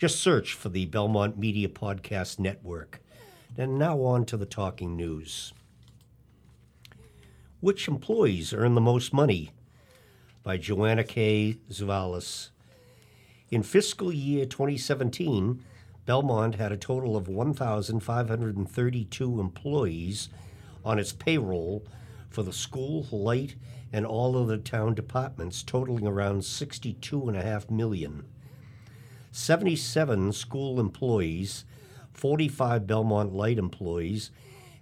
just search for the Belmont Media Podcast Network. And now on to the talking news. Which employees earn the most money? By Joanna K. Zavalis. In fiscal year 2017, Belmont had a total of 1,532 employees on its payroll for the school, light, and all other town departments, totaling around 62.5 million. 77 school employees, 45 Belmont Light employees,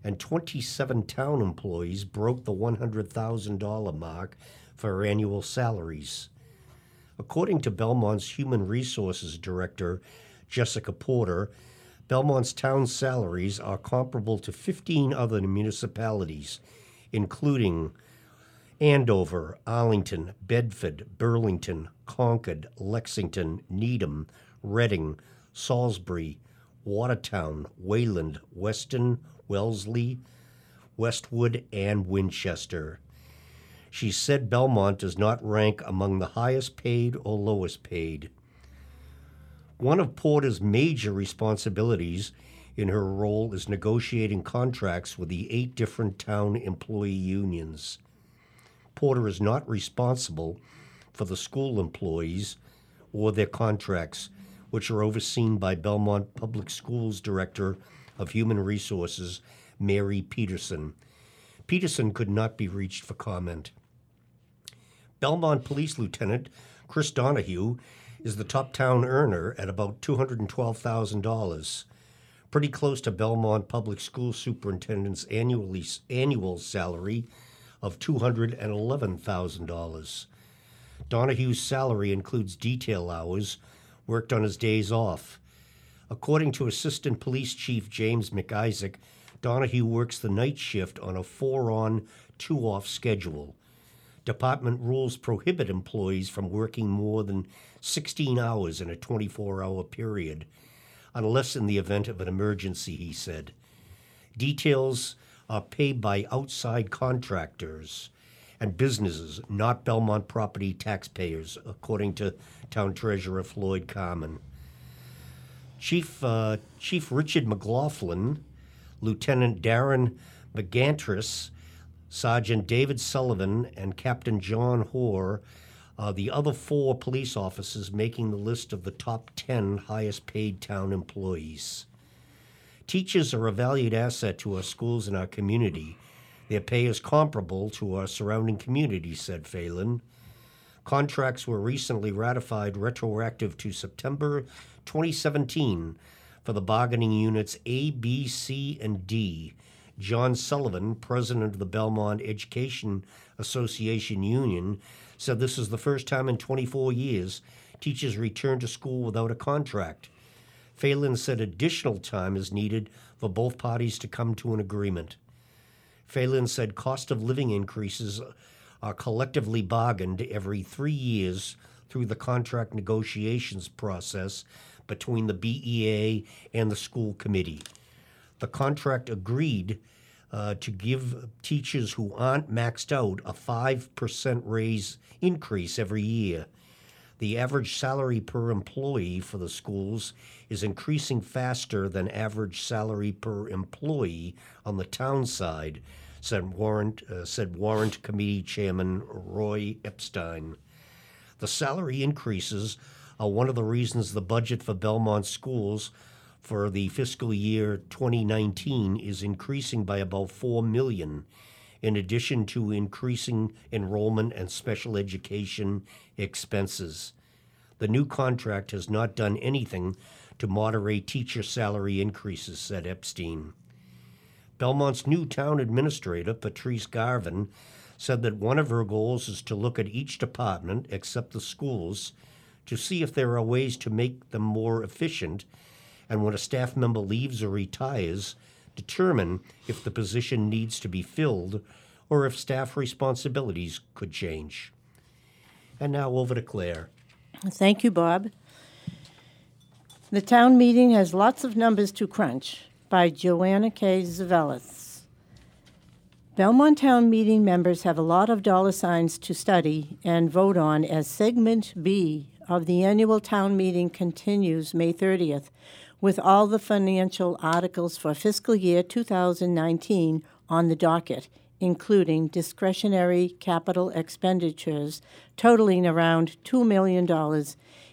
and 27 town employees broke the $100,000 mark for annual salaries. According to Belmont's Human Resources Director, Jessica Porter, Belmont's town salaries are comparable to 15 other municipalities, including Andover, Arlington, Bedford, Burlington, Concord, Lexington, Needham, Reading, Salisbury, Watertown, Wayland, Weston, Wellesley, Westwood, and Winchester. She said Belmont does not rank among the highest paid or lowest paid. One of Porter's major responsibilities in her role is negotiating contracts with the eight different town employee unions. Porter is not responsible for the school employees or their contracts, which are overseen by Belmont Public Schools Director of Human Resources, Mary Peterson. Peterson could not be reached for comment. Belmont Police Lieutenant Chris Donahue is the top town earner at about $212,000, pretty close to Belmont Public School Superintendent's annually, annual salary of $211,000. Donahue's salary includes detail hours worked on his days off. According to Assistant Police Chief James McIsaac, Donahue works the night shift on a four on, two off schedule. Department rules prohibit employees from working more than 16 hours in a 24 hour period, unless in the event of an emergency, he said. Details are paid by outside contractors and businesses, not Belmont property taxpayers, according to Town Treasurer Floyd Carman. Chief, uh, Chief Richard McLaughlin, Lieutenant Darren McGantris, Sergeant David Sullivan, and Captain John Hoare are the other four police officers making the list of the top 10 highest paid town employees. Teachers are a valued asset to our schools and our community. Their pay is comparable to our surrounding communities, said Phelan. Contracts were recently ratified retroactive to September 2017 for the bargaining units A, B, C, and D. John Sullivan, president of the Belmont Education Association Union, said this is the first time in 24 years teachers returned to school without a contract. Phelan said additional time is needed for both parties to come to an agreement. Phelan said cost of living increases are collectively bargained every three years through the contract negotiations process between the BEA and the school committee. The contract agreed uh, to give teachers who aren't maxed out a 5% raise increase every year the average salary per employee for the schools is increasing faster than average salary per employee on the town side, said Warrant, uh, said Warrant Committee Chairman Roy Epstein. The salary increases are one of the reasons the budget for Belmont schools for the fiscal year 2019 is increasing by about 4 million in addition to increasing enrollment and special education expenses. The new contract has not done anything to moderate teacher salary increases, said Epstein. Belmont's new town administrator, Patrice Garvin, said that one of her goals is to look at each department, except the schools, to see if there are ways to make them more efficient, and when a staff member leaves or retires, determine if the position needs to be filled or if staff responsibilities could change. And now over to Claire. Thank you, Bob. The town meeting has lots of numbers to crunch by Joanna K. Zavelis. Belmont Town meeting members have a lot of dollar signs to study and vote on as Segment B of the annual town meeting continues May 30th with all the financial articles for fiscal year 2019 on the docket, including discretionary capital expenditures totaling around $2 million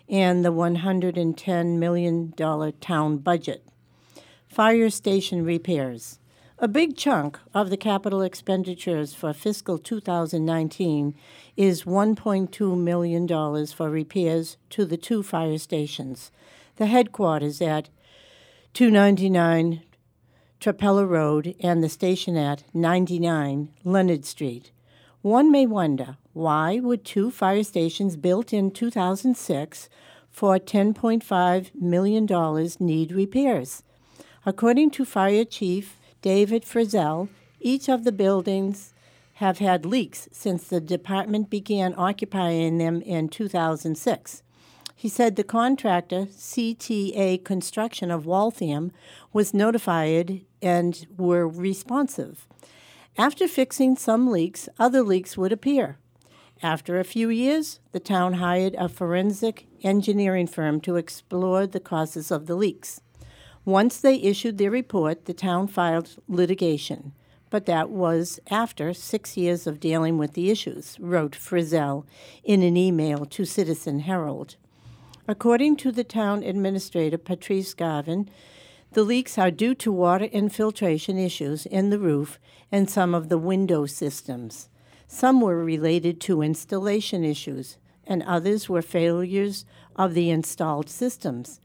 and the $110 million town budget. Fire station repairs. A big chunk of the capital expenditures for fiscal 2019 is $1.2 million for repairs to the two fire stations. The headquarters at 299 Trapelo Road and the station at 99 Leonard Street. One may wonder why would two fire stations built in 2006 for $10.5 million need repairs? According to Fire Chief David Frizzell, each of the buildings have had leaks since the department began occupying them in 2006. He said the contractor, CTA Construction of Waltham, was notified and were responsive. After fixing some leaks, other leaks would appear. After a few years, the town hired a forensic engineering firm to explore the causes of the leaks. Once they issued their report, the town filed litigation, but that was after six years of dealing with the issues, wrote Frizzell in an email to Citizen Herald. According to the town administrator, Patrice Garvin, the leaks are due to water infiltration issues in the roof and some of the window systems. Some were related to installation issues, and others were failures of the installed systems.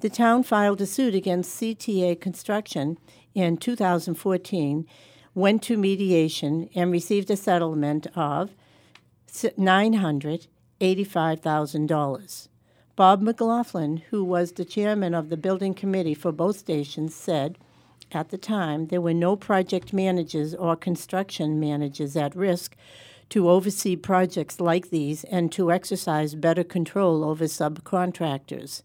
The town filed a suit against CTA Construction in 2014, went to mediation, and received a settlement of $985,000. Bob McLaughlin, who was the chairman of the building committee for both stations, said at the time there were no project managers or construction managers at risk to oversee projects like these and to exercise better control over subcontractors.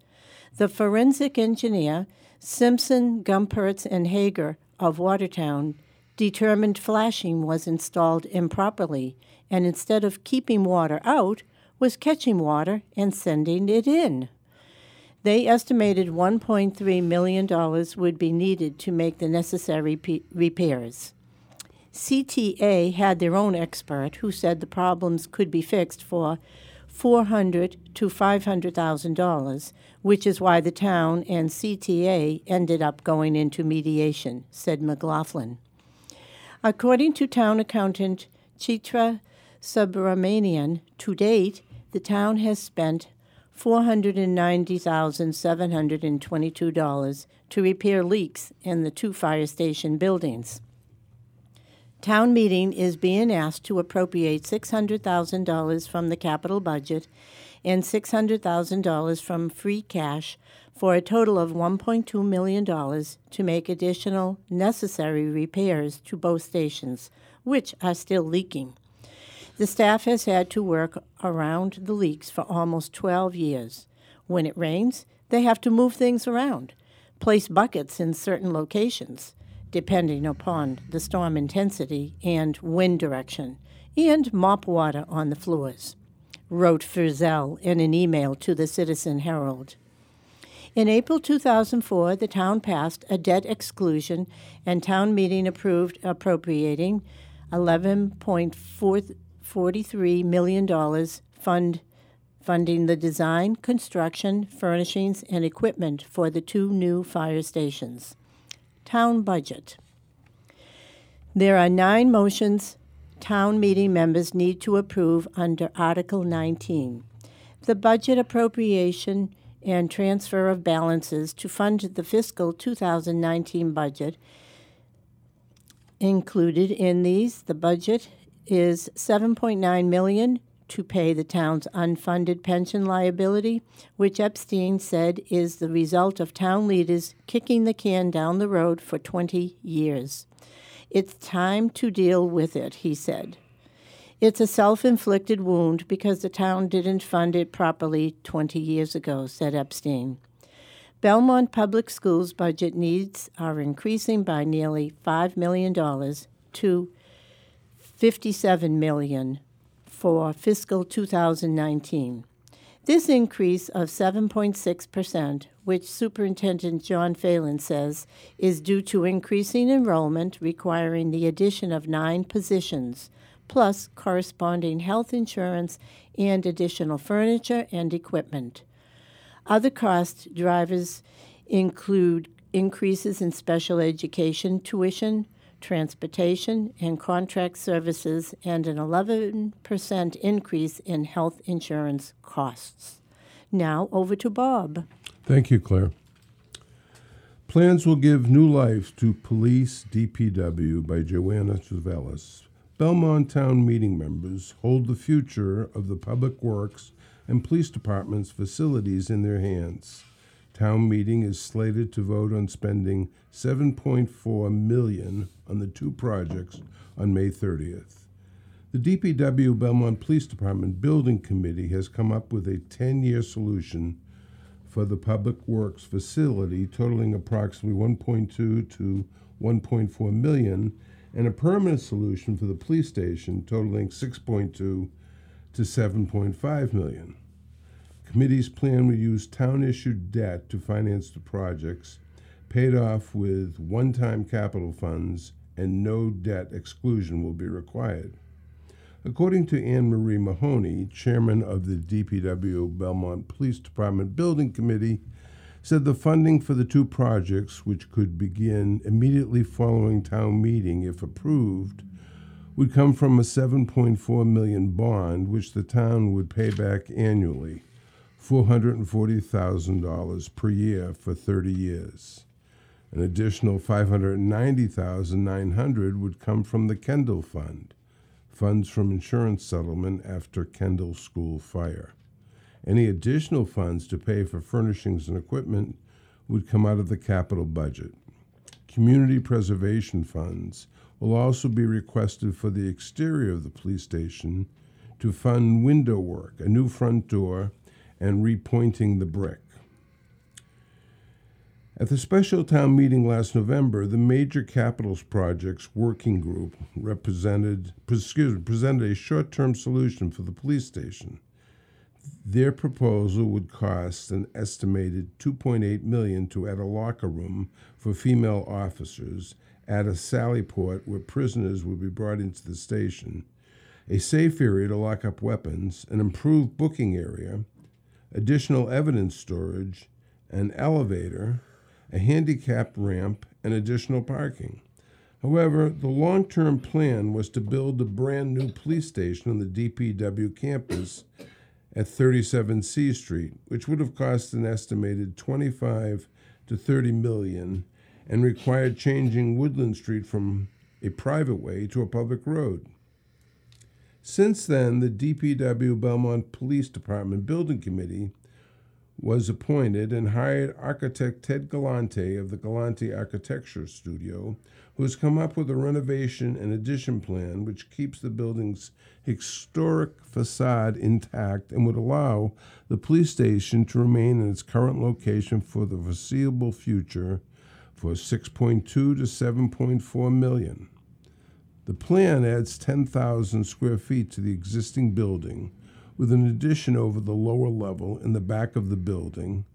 The forensic engineer, Simpson, Gumpertz, and Heger of Watertown, determined flashing was installed improperly, and instead of keeping water out, was catching water and sending it in. They estimated $1.3 million would be needed to make the necessary repairs. CTA had their own expert who said the problems could be fixed for 400 to $500,000, which is why the town and CTA ended up going into mediation, said McLaughlin. According to town accountant Chitra Subramanian, to date, the town has spent $490,722 to repair leaks in the two fire station buildings. Town meeting is being asked to appropriate $600,000 from the capital budget and $600,000 from free cash for a total of $1.2 million to make additional necessary repairs to both stations, which are still leaking. The staff has had to work around the leaks for almost 12 years. When it rains, they have to move things around, place buckets in certain locations, depending upon the storm intensity and wind direction, and mop water on the floors, wrote Frizzell in an email to the Citizen Herald. In April 2004, the town passed a debt exclusion, and town meeting approved appropriating $11.43 million fund funding the design, construction, furnishings, and equipment for the two new fire stations. Town budget. There are nine motions town meeting members need to approve under Article 19. The budget appropriation and transfer of balances to fund the fiscal 2019 budget included in these the budget is 7.9 million to pay the town's unfunded pension liability, which Epstein said is the result of town leaders kicking the can down the road for 20 years. It's time to deal with it, he said. It's a self inflicted wound because the town didn't fund it properly 20 years ago, said Epstein. Belmont Public Schools budget needs are increasing by nearly $5 million to 57 million for fiscal 2019. This increase of 7.6%, which Superintendent John Phelan says is due to increasing enrollment requiring the addition of nine positions, plus corresponding health insurance and additional furniture and equipment. Other cost drivers include increases in special education tuition, transportation, and contract services, and an 11% increase in health insurance costs. Now over to Bob. Thank you, Claire. Plans will give new life to Police DPW by Joanna Chavelis. Belmont Town meeting members hold the future of the Public Works and Police Department's facilities in their hands. Town meeting is slated to vote on spending 7.4 million on the two projects on May 30th. The DPW Belmont Police Department Building Committee has come up with a 10-year solution for the Public Works facility totaling approximately 1.2 to 1.4 million and a permanent solution for the police station totaling 6.2 to 7.5 million. Committee's plan will use town issued debt to finance the projects, paid off with one time capital funds, and no debt exclusion will be required. According to Anne Marie Mahoney, chairman of the DPW Belmont Police Department Building Committee, said the funding for the two projects, which could begin immediately following town meeting if approved, would come from a 7.4 million bond which the town would pay back annually, $440,000 per year for 30 years. An additional 590,900 would come from the Kendall Fund, funds from insurance settlement after Kendall School fire. Any additional funds to pay for furnishings and equipment would come out of the capital budget. Community preservation funds will also be requested for the exterior of the police station to fund window work, a new front door, and repointing the brick. At the special town meeting last November, the Major Capitals Projects Working Group represented, excuse presented a short term solution for the police station. Their proposal would cost an estimated 2.8 million to add a locker room for female officers at a sally port where prisoners would be brought into the station, a safe area to lock up weapons, an improved booking area, additional evidence storage, an elevator, a handicap ramp, and additional parking. However, the long term plan was to build a brand new police station on the DPW campus at 37 C Street, which would have cost an estimated 25 to 30 million and required changing Woodland Street from a private way to a public road. Since then, the DPW Belmont Police Department Building Committee was appointed and hired architect Ted Galante of the Galante Architecture Studio, who has come up with a renovation and addition plan which keeps the building's historic facade intact and would allow the police station to remain in its current location for the foreseeable future for 6.2 to 7.4 million. The plan adds 10,000 square feet to the existing building with an addition over the lower level in the back of the building,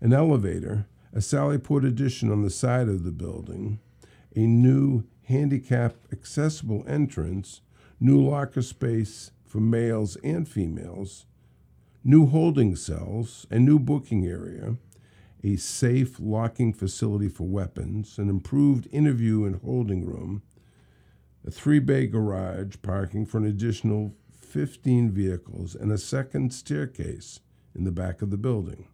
an elevator, a Sallyport addition on the side of the building, a new handicap accessible entrance, new locker space for males and females, new holding cells, a new booking area, a safe locking facility for weapons, an improved interview and holding room, a three bay garage parking for an additional 15 vehicles, and a second staircase in the back of the building.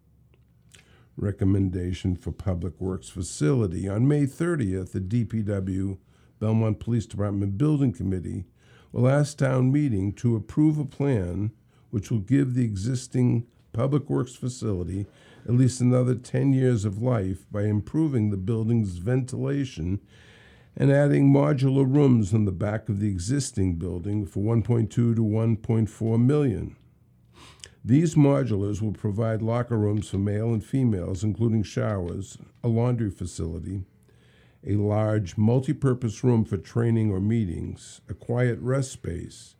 Recommendation for Public Works Facility. On May 30th, the DPW Belmont Police Department Building Committee will ask town meeting to approve a plan which will give the existing public works facility at least another 10 years of life by improving the building's ventilation and adding modular rooms in the back of the existing building for 1.2 to 1.4 million. These modulars will provide locker rooms for male and females, including showers, a laundry facility, a large multi-purpose room for training or meetings, a quiet rest space,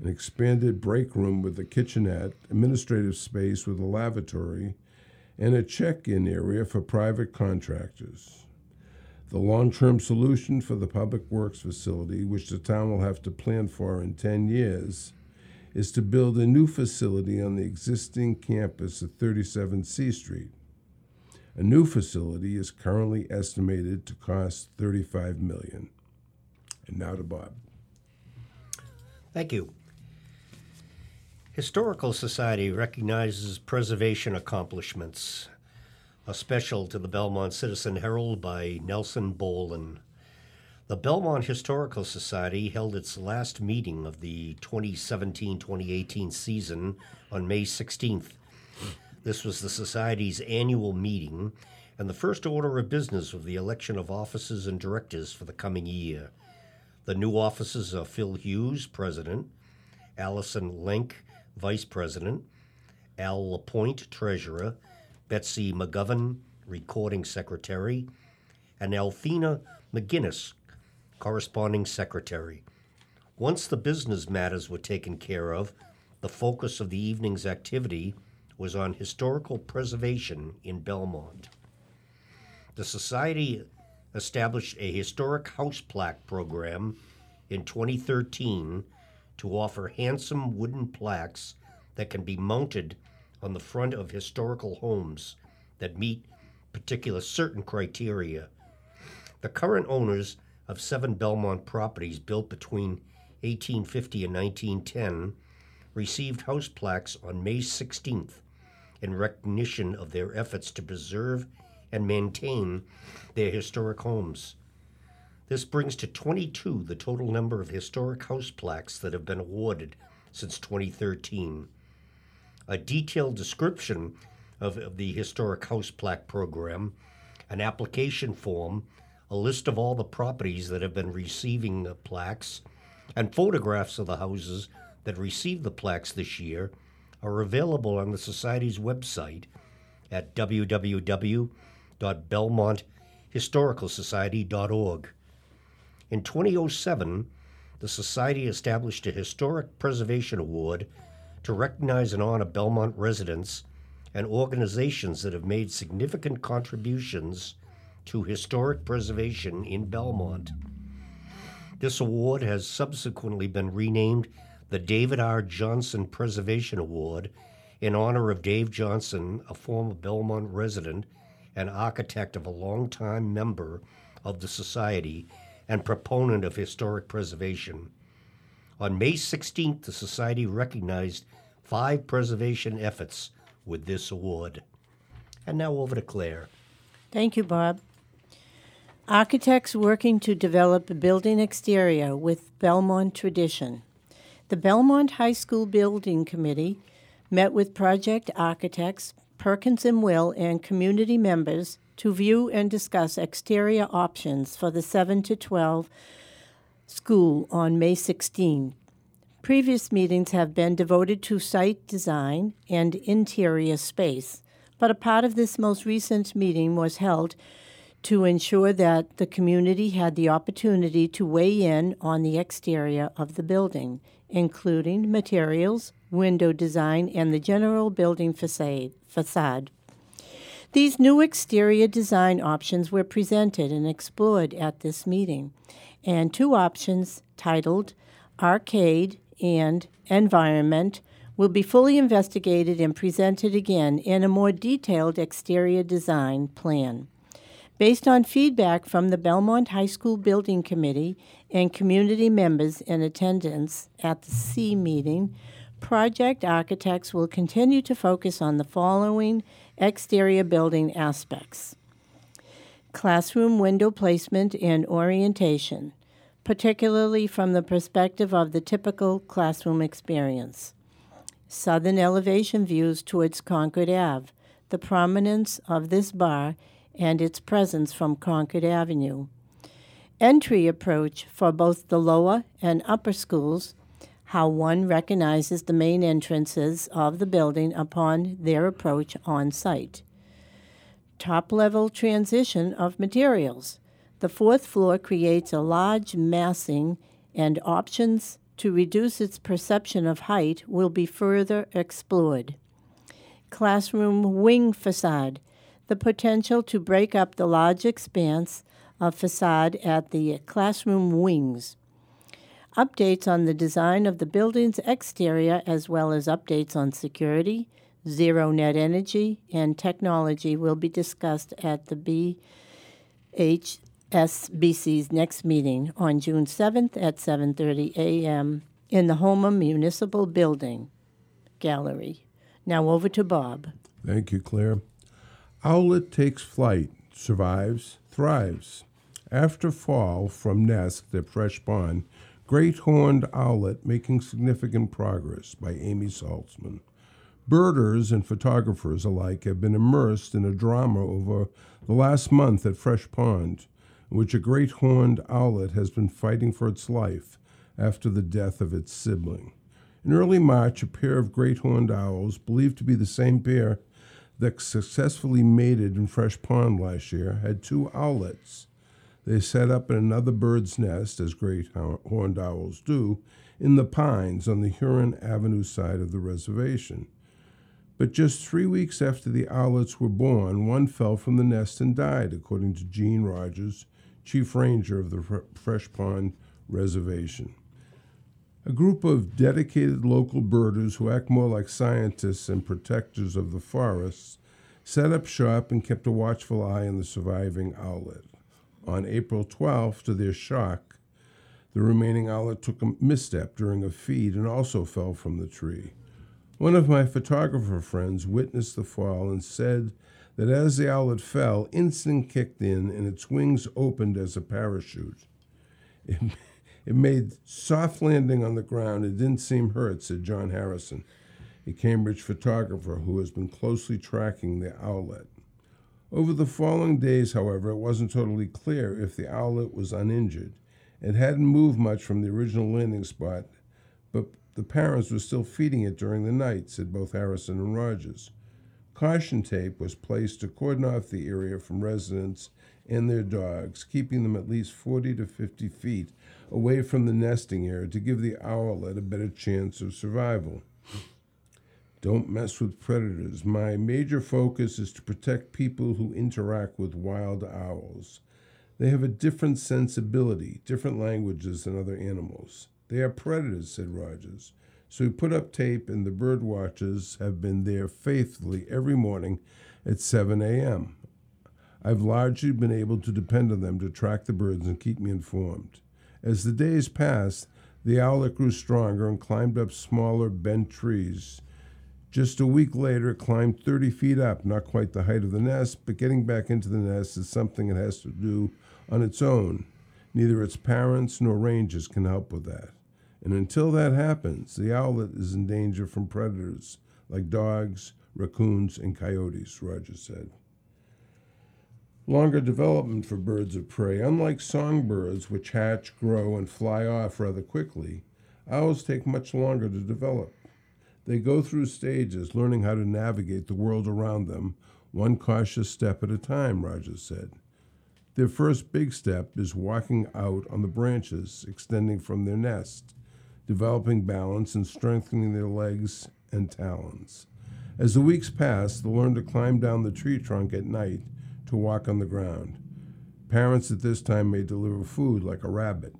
an expanded break room with a kitchenette, administrative space with a lavatory, and a check-in area for private contractors. The long-term solution for the Public Works facility, which the town will have to plan for in 10 years, is to build a new facility on the existing campus at 37 C Street. A new facility is currently estimated to cost 35 million. And now to Bob. Thank you. Historical Society recognizes preservation accomplishments. A special to the Belmont Citizen Herald by Nelson Bolin. The Belmont Historical Society held its last meeting of the 2017 2018 season on May 16th. This was the Society's annual meeting and the first order of business of the election of officers and directors for the coming year. The new officers are Phil Hughes, President, Allison Link, Vice President, Al Lapointe, Treasurer, Betsy McGovern, Recording Secretary, and Althena McGinnis, Corresponding Secretary. Once the business matters were taken care of, the focus of the evening's activity was on historical preservation in Belmont. The Society established a historic house plaque program in 2013 to offer handsome wooden plaques that can be mounted on the front of historical homes that meet particular certain criteria. The current owners of seven Belmont properties built between 1850 and 1910 received house plaques on May 16th in recognition of their efforts to preserve and maintain their historic homes. This brings to 22 the total number of historic house plaques that have been awarded since 2013. A detailed description of, of the historic house plaque program, an application form, a list of all the properties that have been receiving the plaques, and photographs of the houses that received the plaques this year are available on the Society's website at www.belmonthistoricalsociety.org. In 2007, the Society established a Historic Preservation Award to recognize and honor Belmont residents and organizations that have made significant contributions to historic preservation in Belmont. This award has subsequently been renamed the David R. Johnson Preservation Award in honor of Dave Johnson, a former Belmont resident and architect of a longtime member of the Society and proponent of historic preservation. On May 16th, the Society recognized five preservation efforts with this award. And now over to Claire. Thank you, Bob. Architects working to develop a building exterior with Belmont tradition. The Belmont High School Building Committee met with project architects, Perkins and Will, and community members to view and discuss exterior options for the 7 to 12 school on May 16. Previous meetings have been devoted to site design and interior space, but a part of this most recent meeting was held to ensure that the community had the opportunity to weigh in on the exterior of the building, including materials, window design, and the general building facade. facade. These new exterior design options were presented and explored at this meeting, and two options titled Arcade and Environment will be fully investigated and presented again in a more detailed exterior design plan. Based on feedback from the Belmont High School Building Committee and community members in attendance at the C meeting, project architects will continue to focus on the following exterior building aspects classroom window placement and orientation, particularly from the perspective of the typical classroom experience. Southern elevation views towards Concord Ave, the prominence of this bar, and its presence from Concord Avenue. Entry approach for both the lower and upper schools, how one recognizes the main entrances of the building upon their approach on site. Top level transition of materials. The fourth floor creates a large massing, and options to reduce its perception of height will be further explored. Classroom wing facade. The potential to break up the large expanse of facade at the classroom wings. Updates on the design of the building's exterior, as well as updates on security, zero net energy, and technology, will be discussed at the BHSBC's next meeting on June 7th at 7:30 a.m. in the Homer Municipal Building Gallery. Now over to Bob. Thank you, Claire. Owlet takes flight, survives, thrives. After fall from nest at Fresh Pond, Great Horned Owlet making significant progress by Amy Saltzman. Birders and photographers alike have been immersed in a drama over the last month at Fresh Pond, in which a great horned owlet has been fighting for its life after the death of its sibling. In early March, a pair of great horned owls, believed to be the same pair that successfully mated in Fresh Pond last year, had two owlets. They set up in another bird's nest, as great horned owls do, in the pines on the Huron Avenue side of the reservation. But just three weeks after the owlets were born, one fell from the nest and died, according to Gene Rogers, chief ranger of the Fresh Pond Reservation. A group of dedicated local birders who act more like scientists and protectors of the forests set up shop and kept a watchful eye on the surviving owlet. On April 12th, to their shock, the remaining owlet took a misstep during a feed and also fell from the tree. One of my photographer friends witnessed the fall and said that as the owlet fell, instinct kicked in and its wings opened as a parachute. It, it made soft landing on the ground. It didn't seem hurt, said John Harrison, a Cambridge photographer who has been closely tracking the owlet. Over the following days, however, it wasn't totally clear if the owlet was uninjured. It hadn't moved much from the original landing spot, but the parents were still feeding it during the night, said both Harrison and Rogers. Caution tape was placed to cordon off the area from residents and their dogs, keeping them at least 40 to 50 feet away from the nesting area to give the owlet a better chance of survival. Don't mess with predators. My major focus is to protect people who interact with wild owls. They have a different sensibility, different languages than other animals. They are predators, said Rogers. So we put up tape, and the bird watchers have been there faithfully every morning at 7 a.m. I've largely been able to depend on them to track the birds and keep me informed. As the days passed, the owlet grew stronger and climbed up smaller bent trees. Just a week later, it climbed 30 feet up, not quite the height of the nest, but getting back into the nest is something it has to do on its own. Neither its parents nor rangers can help with that. And until that happens, the owlet is in danger from predators like dogs, raccoons, and coyotes, Rogers said. Longer development for birds of prey. Unlike songbirds, which hatch, grow, and fly off rather quickly, owls take much longer to develop. They go through stages, learning how to navigate the world around them, one cautious step at a time, Rogers said. Their first big step is walking out on the branches extending from their nest, developing balance and strengthening their legs and talons. As the weeks pass, they'll learn to climb down the tree trunk at night to walk on the ground. Parents at this time may deliver food like a rabbit,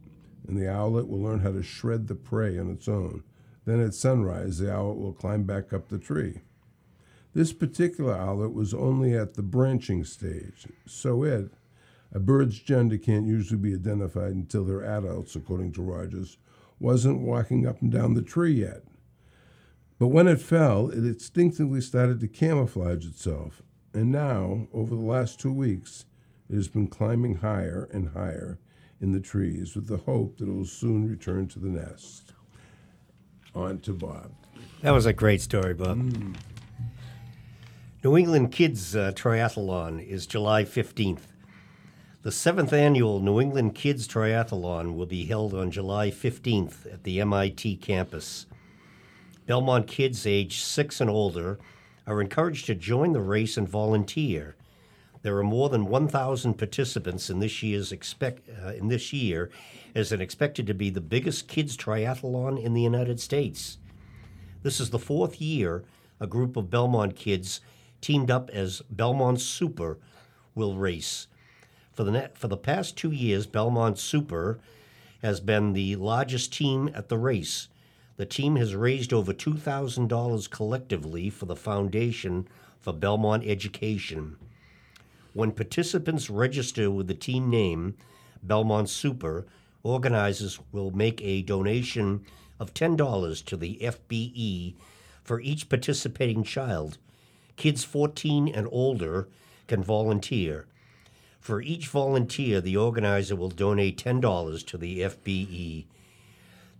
and the owlet will learn how to shred the prey on its own. Then at sunrise, the owlet will climb back up the tree. This particular owlet was only at the branching stage, so it, a bird's gender can't usually be identified until they're adults, according to Rogers, wasn't walking up and down the tree yet. But when it fell, it instinctively started to camouflage itself, and now, over the last two weeks, it has been climbing higher and higher in the trees with the hope that it will soon return to the nest. On to Bob. That was a great story, Bob. New England Kids uh, Triathlon is July 15th. The seventh annual New England Kids Triathlon will be held on July 15th at the MIT campus. Belmont kids aged six and older are encouraged to join the race and volunteer. There are more than 1,000 participants in this expect uh, in this year, as it expected to be the biggest kids triathlon in the United States. This is the fourth year a group of Belmont kids teamed up as Belmont Super will race. For the net, for the past two years, Belmont Super has been the largest team at the race. The team has raised over $2,000 collectively for the Foundation for Belmont Education. When participants register with the team name, Belmont Super, organizers will make a donation of $10 to the FBE for each participating child. Kids 14 and older can volunteer. For each volunteer, the organizer will donate $10 to the FBE.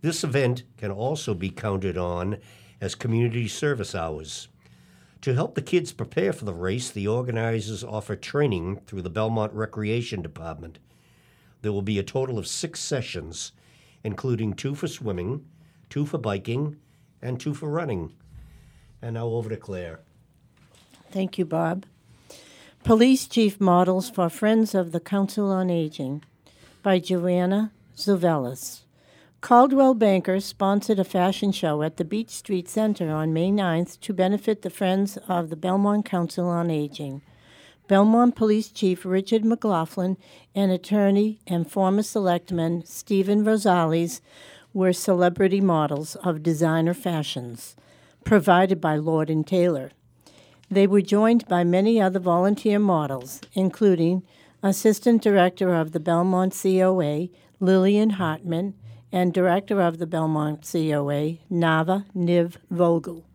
This event can also be counted on as community service hours. To help the kids prepare for the race, the organizers offer training through the Belmont Recreation Department. There will be a total of six sessions, including two for swimming, two for biking, and two for running. And now over to Claire. Thank you, Bob. Police Chief Models for Friends of the Council on Aging by Joanna Zuvelis. Coldwell Bankers sponsored a fashion show at the Beech Street Center on May 9th to benefit the Friends of the Belmont Council on Aging. Belmont Police Chief Richard McLaughlin and attorney and former selectman Stephen Rosales were celebrity models of designer fashions provided by Lord and Taylor. They were joined by many other volunteer models, including Assistant Director of the Belmont COA, Lillian Hartman, and Director of the Belmont COA, Nava Niv Vogel.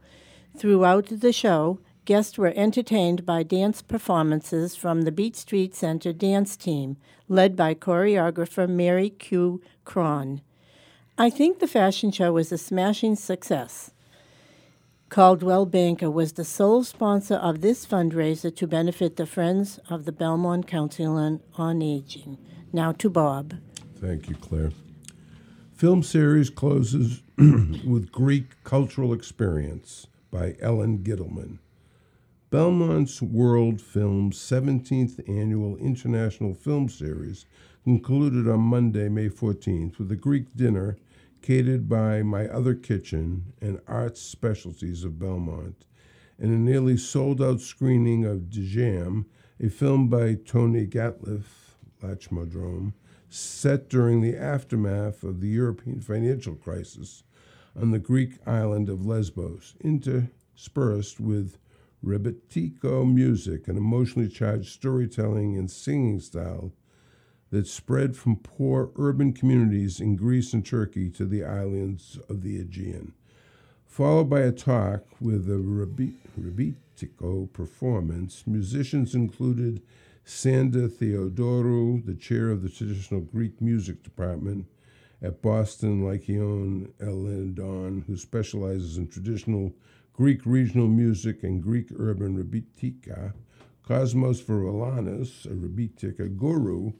Throughout the show, guests were entertained by dance performances from the Beech Street Center dance team, led by choreographer Mary Q. Cron. I think the fashion show was a smashing success. Coldwell Banker was the sole sponsor of this fundraiser to benefit the Friends of the Belmont Council on, on Aging. Now to Bob. Thank you, Claire. Film series closes with Greek Cultural Experience by Ellen Gittleman. Belmont's World Film's 17th annual International Film Series concluded on Monday, May 14th, with a Greek dinner by My Other Kitchen and Arts Specialties of Belmont, and a nearly sold out screening of Djam, a film by Tony Gatlif, Lachmodrome, set during the aftermath of the European financial crisis on the Greek island of Lesbos, interspersed with rebetiko music, an emotionally charged storytelling and singing style that spread from poor urban communities in Greece and Turkey to the islands of the Aegean. Followed by a talk with a rebetiko performance, musicians included Sanda Theodorou, the chair of the traditional Greek music department at Boston Lyceum Elendon, who specializes in traditional Greek regional music and Greek urban rebetika, Cosmos Varolanis, a rebetika guru,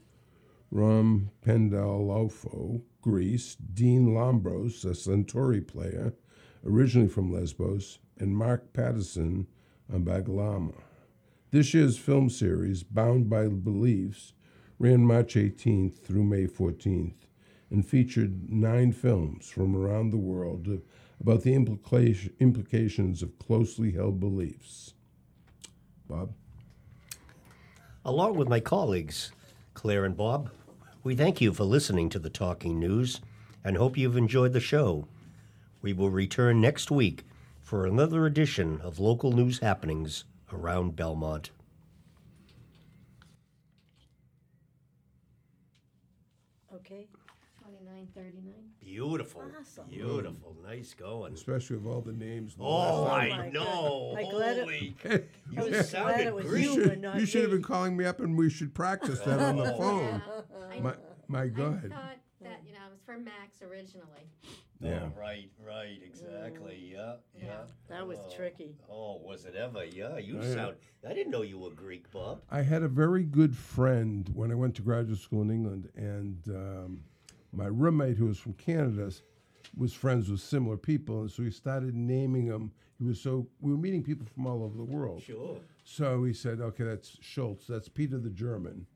Ram Pendalofo, Greece, Dean Lambros, a santouri player, originally from Lesbos, and Mark Patterson on Baglama. This year's film series, Bound by Beliefs, ran March 18th through May 14th and featured nine films from around the world about the implication, implications of closely held beliefs. Bob? Along with my colleagues, Claire and Bob, we thank you for listening to the Talking News and hope you've enjoyed the show. We will return next week for another edition of local news happenings around Belmont. Okay. Twenty-nine thirty-nine. Beautiful. Awesome. Beautiful. Nice going. Especially with all the names. and the Oh, last I name. my know. God. I glad it- Holy. Hey, You glad sounded it was great. you. you should, and not you should have me. been calling me up and we should practice that on the phone. I, My, My I God. thought that, you know, it was for Max originally. Yeah. Oh, right, right, exactly. Yeah, yeah. That was Oh. tricky. Oh, was it ever? Yeah, you Oh, yeah. sound. I didn't know you were Greek, Bob. I had a very good friend when I went to graduate school in England, and um, my roommate, who was from Canada, was friends with similar people, and so he started naming them. He was so we were meeting people from all over the world. Sure. So he said, "Okay, that's Schultz. That's Peter the German,"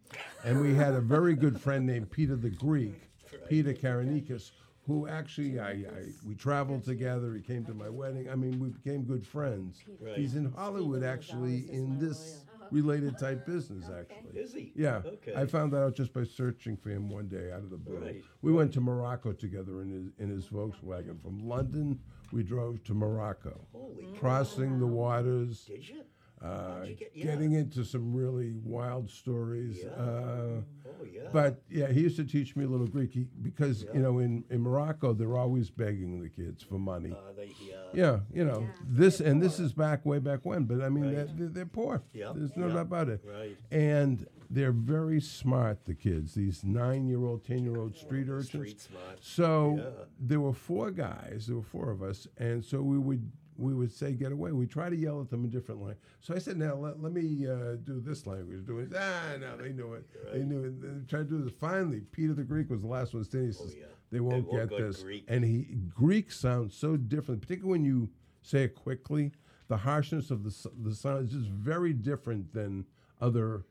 and we had a very good friend named Peter the Greek, Peter Karanikis, who actually I, I we traveled together. He came to my wedding. I mean, we became good friends. Right. He's in Hollywood actually in this related type business actually. Is he? Yeah, Okay. I found that out just by searching for him one day out of the blue. Right, We went to Morocco together in his in his Volkswagen. From London, we drove to Morocco, Holy crossing the waters, Did you? Uh, How'd get- yeah. getting into some really wild stories. Yeah. Uh, Oh, yeah. but yeah, he used to teach me a little Greek he, because you know in, in Morocco they're always begging the kids for money. Uh, they, yeah. Yeah, you know Yeah. this, and this is back way back when. But I mean, Right. they're, they're, they're poor. Yeah, There's no yeah, doubt about it. right. And they're very smart. The kids, these nine-year-old, ten-year-old street urchins. Street smart. So Yeah. there were four guys. There were four of us, and so we would we would say get away. We try to yell at them in different language. So I said, now let, let me uh, do this language. Do it. Ah, no, they knew it. They knew it. They tried to do this. Finally, Peter the Greek was the last one standing. He says, Oh, yeah. they won't get this. Greek. And he Greek sounds so different, particularly when you say it quickly. The harshness of the the sound is just very different than other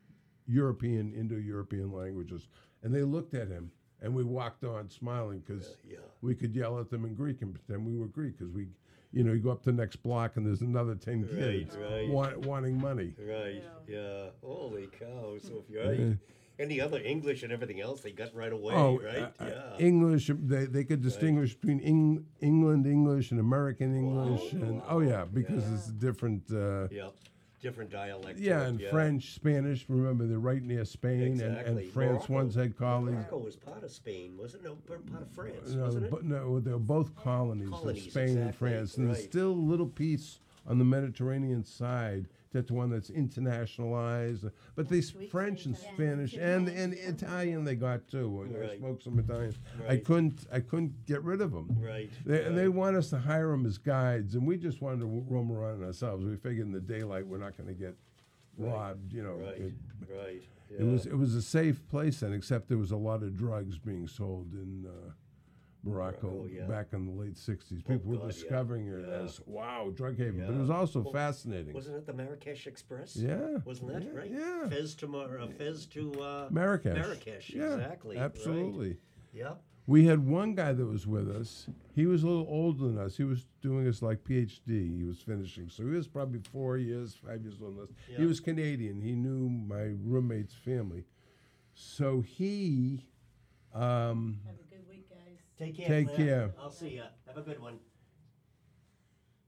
European, Indo-European languages. And they looked at him, and we walked on smiling because Yeah, yeah. we could yell at them in Greek and pretend we were Greek because we, you know, you go up to the next block and there's another ten kids right. wa- wanting money. Right. Yeah. Holy cow. So if you're any, any other English and everything else, they got right away, Oh, right? uh, uh, yeah. English. They, they could distinguish between Eng, England English and American English, Wow. and oh yeah, because it's different. Uh, yeah. Different dialect. to Yeah, and French, Spanish. Remember, they're right near Spain, and, Exactly. and France Morocco- once had colonies. Morocco was part of Spain, wasn't it? No, part of France, No, wasn't it? but no, they were both colonies, of Colonies, Spain and France, and there's still a little piece on the Mediterranean side. That's the one that's internationalized. But they s- French and Yeah, Spanish and and Italian they got too. I Right. spoke some Italian. I Right. couldn't I couldn't get rid of them. Right. They, And they right. want us to hire them as guides, and we just wanted to roam around ourselves. We figured in the daylight we're not going to get robbed. You know, Right. It, right. it was yeah. it was a safe place then, except there was a lot of drugs being sold in uh, Morocco, Morocco, yeah. back in the late '60s. People God, were yeah, discovering it yeah. as wow, drug haven, but it was also Well, fascinating. Wasn't it the Marrakesh Express? Yeah, Wasn't that yeah, right? yeah. Fez to Mar- uh, Fez to uh, Marrakesh. Marrakesh. Yeah, exactly. right. Absolutely. Yep. We had one guy that was with us. He was a little older than us. He was doing his like PhD. He was finishing, so he was probably four years, five years older than us. He was Canadian. He knew my roommate's family, so he. Um, Take care. Take care. I'll see ya. Have a good one.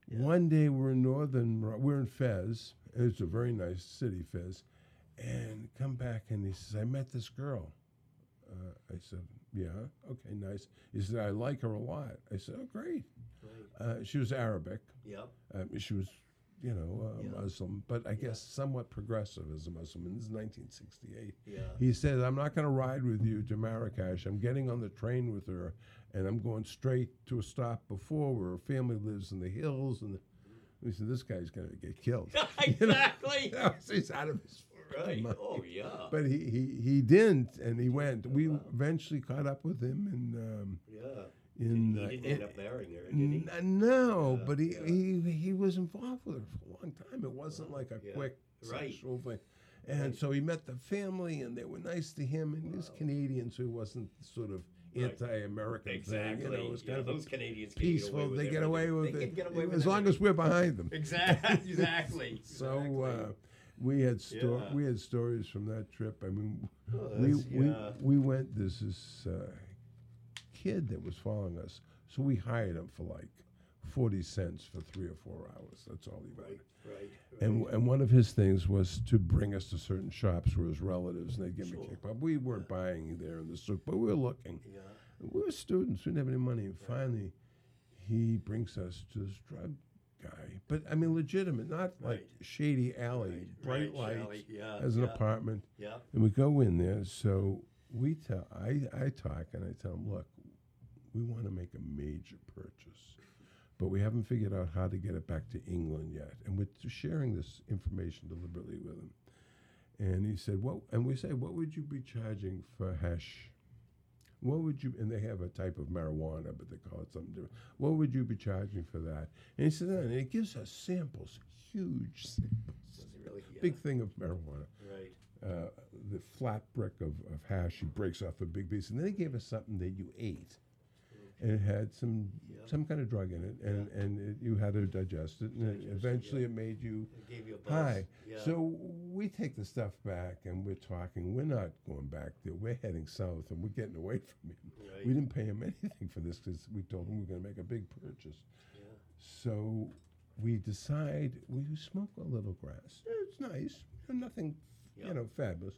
One day we're in northern, we're in Fez. It's a very nice city, Fez. And come back and he says, I met this girl. Uh, I said, yeah, okay, nice. He said, I like her a lot. I said, oh, great. Uh, she was Arabic. Yep. Um, she was, you know, uh, Yeah. Muslim, but I guess somewhat progressive as a Muslim. And this is 1968. Yeah. He said, I'm not going to ride with you to Marrakesh. I'm getting on the train with her, and I'm going straight to a stop before where her family lives in the hills. And we said, this guy's going to get killed. exactly. He's out of his right. mind. Oh yeah. But he, he, he didn't, and he went. We eventually caught up with him, and um, yeah. in he uh, didn't in- end up marrying her, did he? N- no, but he, he he was involved with her for a long time. It wasn't like a Yeah. quick Right. sexual thing. And so he met the family, and they were nice to him. And he's Canadian, so he wasn't sort of Right. anti-American Exactly. thing. You know, it was Yeah, kind of those Canadians get peaceful. with They get away with They it can get away with as long as we're behind them. Exactly. Exactly. So uh, we had sto- Yeah. we had stories from that trip. I mean, Oh, we, that's- we we went. There's this uh, kid that was following us, so we hired him for like forty cents for three or four hours. That's all he wanted. Right. Right. And and one of his things was to bring us to certain shops where his relatives and they'd give me Sure. kickback. We weren't buying there in the souk, but we were looking. Yeah. We were students. We didn't have any money. And finally, he brings us to this drug guy. But I mean, legitimate, not like shady alley, Right, bright right, lights, yeah, as an yeah. apartment. Yeah. And we go in there. So we tell I, I talk and I tell him, look, we want to make a major purchase, but we haven't figured out how to get it back to England yet, and we're sharing this information deliberately with him. And he said, "What?" And we say, "What would you be charging for hash?" What would you? And they have a type of marijuana, but they call it something different. What would you be charging for that? And he said, "And it gives us samples, huge samples, really? Yeah. big thing of marijuana." Right. uh, the flat brick of, of hash. He breaks off a big piece, and then he gave us something that you ate, it had some Yeah. some kind of drug in it, and and it, you had to digest it, and it, Digest it, eventually it made you It gave you a buzz. high. Yeah. So we take the stuff back, and we're talking. We're not going back there. We're heading south, and we're getting away from him. Right. We didn't pay him anything for this because we told him we are going to make a big purchase. yeah. So we decide we smoke a little grass. It's nice, nothing, Yeah. you know, fabulous.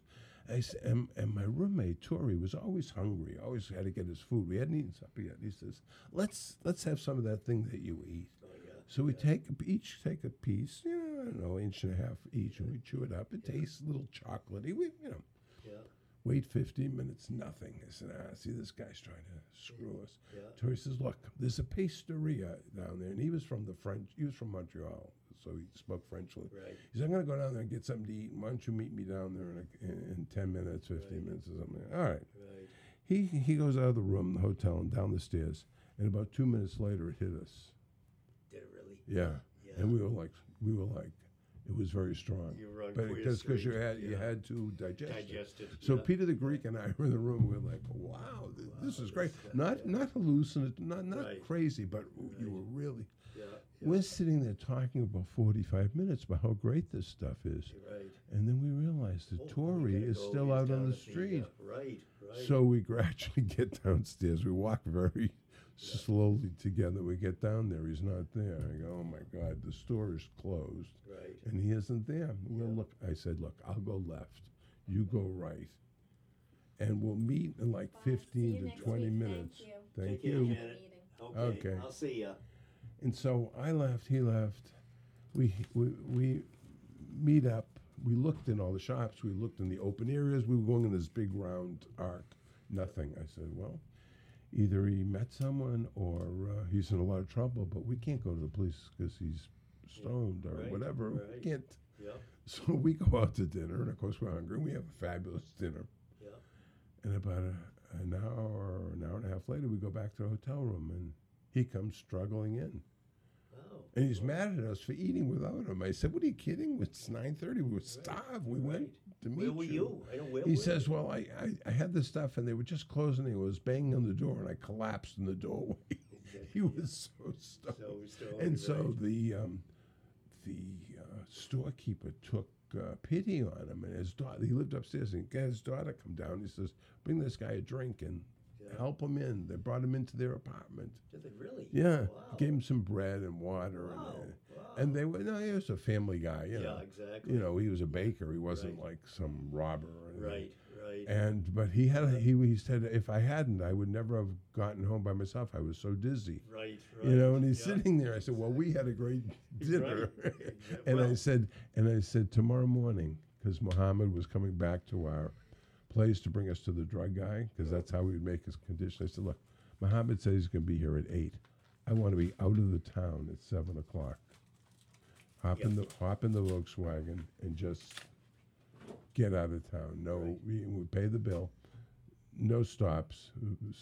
I s and, and my roommate Tori was always hungry. Always had to get his food. We hadn't eaten supper yet. He says, "Let's let's have some of that thing that you eat." Oh yeah. So we take a- each take a piece, you know, I don't know, inch and a half each, and we chew it up. It tastes a little chocolatey. We, you know, Yeah. wait 15 minutes, nothing. I said, ah, see, this guy's trying to screw us. Yeah. Tori says, look, there's a pasteria down there. And he was from the French, he was from Montreal, so he spoke French. Right. He said, I'm going to go down there and get something to eat. Why don't you meet me down there in, a, in, in 10 minutes, 15 minutes or something? All right. Right. He, he goes out of the room, the hotel, and down the stairs. And about two minutes later, it hit us. Did it really? Yeah. Yeah. And we were like, we were like, it was very strong. You were on but Queer because you had you had to digest, Digest it. it, So yeah. Peter the Greek and I were in the room. We were like, wow, th- this is great. Not not hallucinant, not not Right. crazy, but you were really. Yeah. We're sitting there talking about forty five minutes about how great this stuff is, right. and then we realize that Oh, we Tori is go. still He's out on the at street. uh, right. Right. So we gradually get downstairs. We walk very slowly together. We get down there. He's not there. I go, oh my God, the store is closed. Right. And he isn't there. We'll Yeah. look. I said, look, I'll go left. You go right. And we'll meet in like Bye. 15 to 20 week. Thank minutes. you. Thank Take care, you. Janet. Okay. Okay. I'll see ya. And so I left, he left. We, we, we meet up. We looked in all the shops. We looked in the open areas. We were going in this big round arc. Nothing. I said, well, either he met someone or uh, he's in a lot of trouble, but we can't go to the police because he's stoned or Right, whatever. We can't. Yeah. So we go out to dinner, and of course we're hungry. We have a fabulous dinner. Yeah. And about a, an hour or an hour and a half later, we go back to the hotel room, and he comes struggling in. Oh. And he's mad at us for eating without him. I said, "What are you kidding? It's nine thirty. We were starved. We went Right. to meet Where were you." you? I know where He were says, you? "Well, I, I, I had the stuff, and they were just closing. He was banging on the door, and I collapsed in the doorway. he was so stoned. So and so the um, the uh, storekeeper took uh, pity on him, and his daughter. He lived upstairs, and had his daughter come down. He says, "Bring this guy a drink and." Yeah. Help him in. They brought him into their apartment. Did they really? Yeah, Wow. gave him some bread and water, Wow, and, uh, wow. and they were no, he was a family guy. You Yeah, know. exactly. You know, he was a baker. He wasn't Right. like some robber. Or anything. Right. Right. And but he had he he said if I hadn't, I would never have gotten home by myself. I was so dizzy. right. Right. You know, and he's yeah. sitting there. I said, "Well, we had a great dinner," Right. and I said, "And I said tomorrow morning, because Muhammad was coming back to our place to bring us to the drug guy, because that's how we would make his condition." I said, "Look, Muhammad says he's going to be here at eight. I want to be out of the town at seven o'clock. Hop in the hop in the Volkswagen and just get out of town. No, we, we pay the bill." No stops.